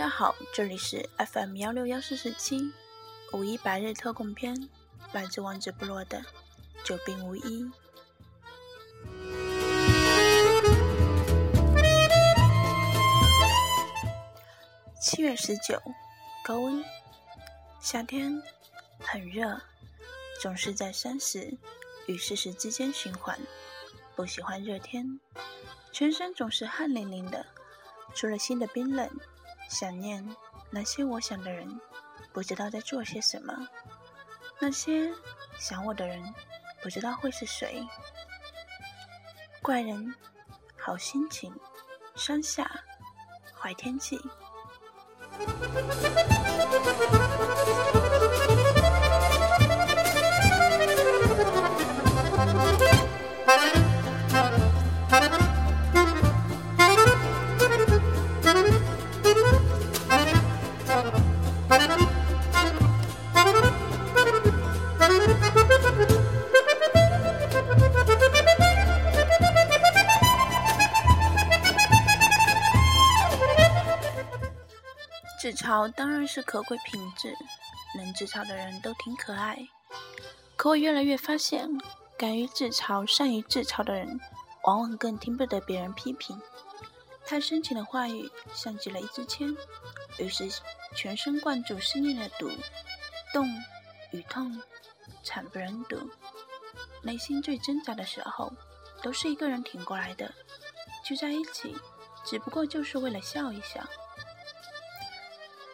大家好，这里是 FM 幺六幺四四七五一白日特供篇，来自王子部落的久病无医。七月十九，高温，夏天很热，总是在三十与四十之间循环。不喜欢热天，全身总是汗淋淋的，除了心的冰冷。想念那些我想的人，不知道在做些什么；那些想我的人，不知道会是谁。怪人，好心情，山下，坏天气。自嘲当然是可贵品质，能自嘲的人都挺可爱。可我越来越发现，敢于自嘲、善于自嘲的人，往往更听不得别人批评。太深情的话语像极了一支铅，于是全神贯注思念的毒，动与痛，惨不忍睹。内心最挣扎的时候，都是一个人挺过来的。聚在一起，只不过就是为了笑一笑。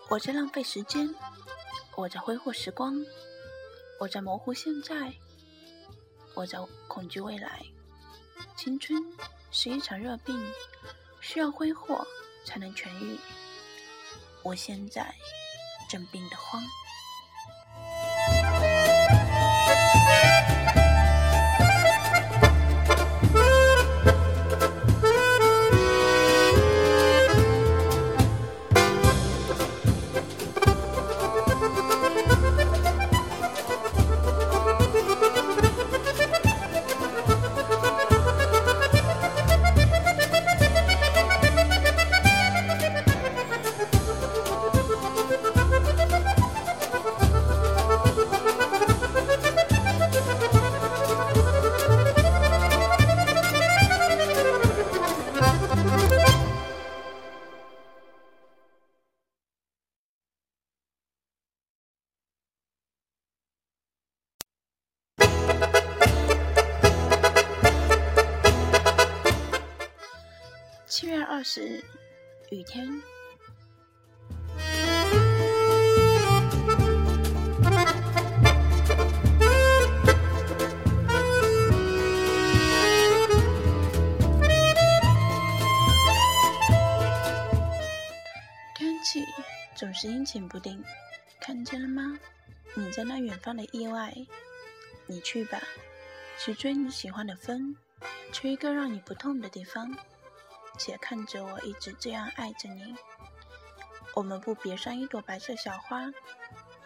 我在浪费时间，我在挥霍时光，我在模糊现在，我在恐惧未来。青春是一场热病，需要挥霍才能痊愈。我现在正病得慌。二十日，雨天。天气总是阴晴不定，看见了吗？你在那远方的意外，你去吧，去追你喜欢的风，去一个让你不痛的地方。且看着我一直这样爱着你。我们不别上一朵白色小花，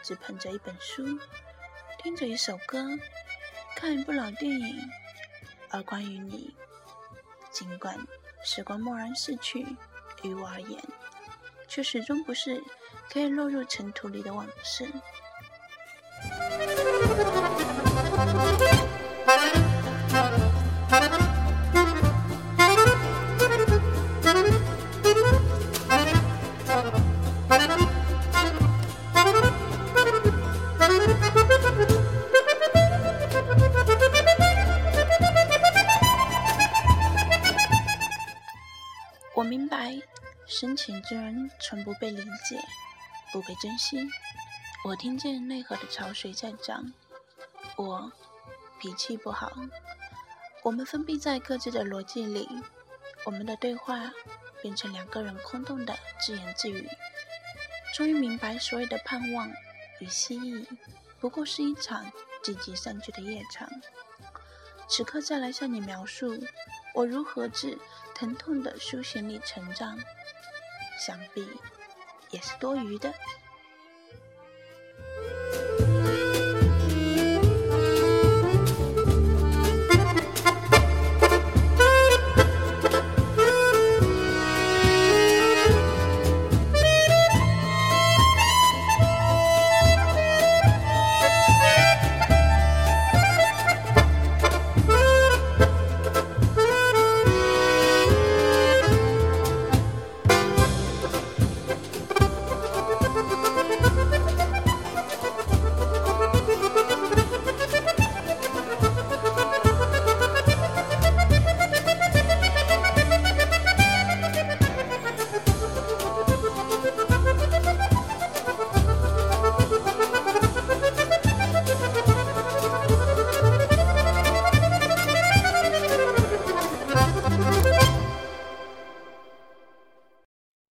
只捧着一本书，听着一首歌，看一部老电影。而关于你，尽管时光蓦然逝去，于我而言，却始终不是可以落入尘土里的往事。白，深情之人从不被理解，不被珍惜。我听见内河的潮水在涨，我脾气不好。我们封闭在各自的逻辑里，我们的对话变成两个人空洞的自言自语。终于明白，所有的盼望与希冀，不过是一场寂寂散去的夜场。此刻再来向你描述，我如何自疼痛的书写里成长，想必也是多余的。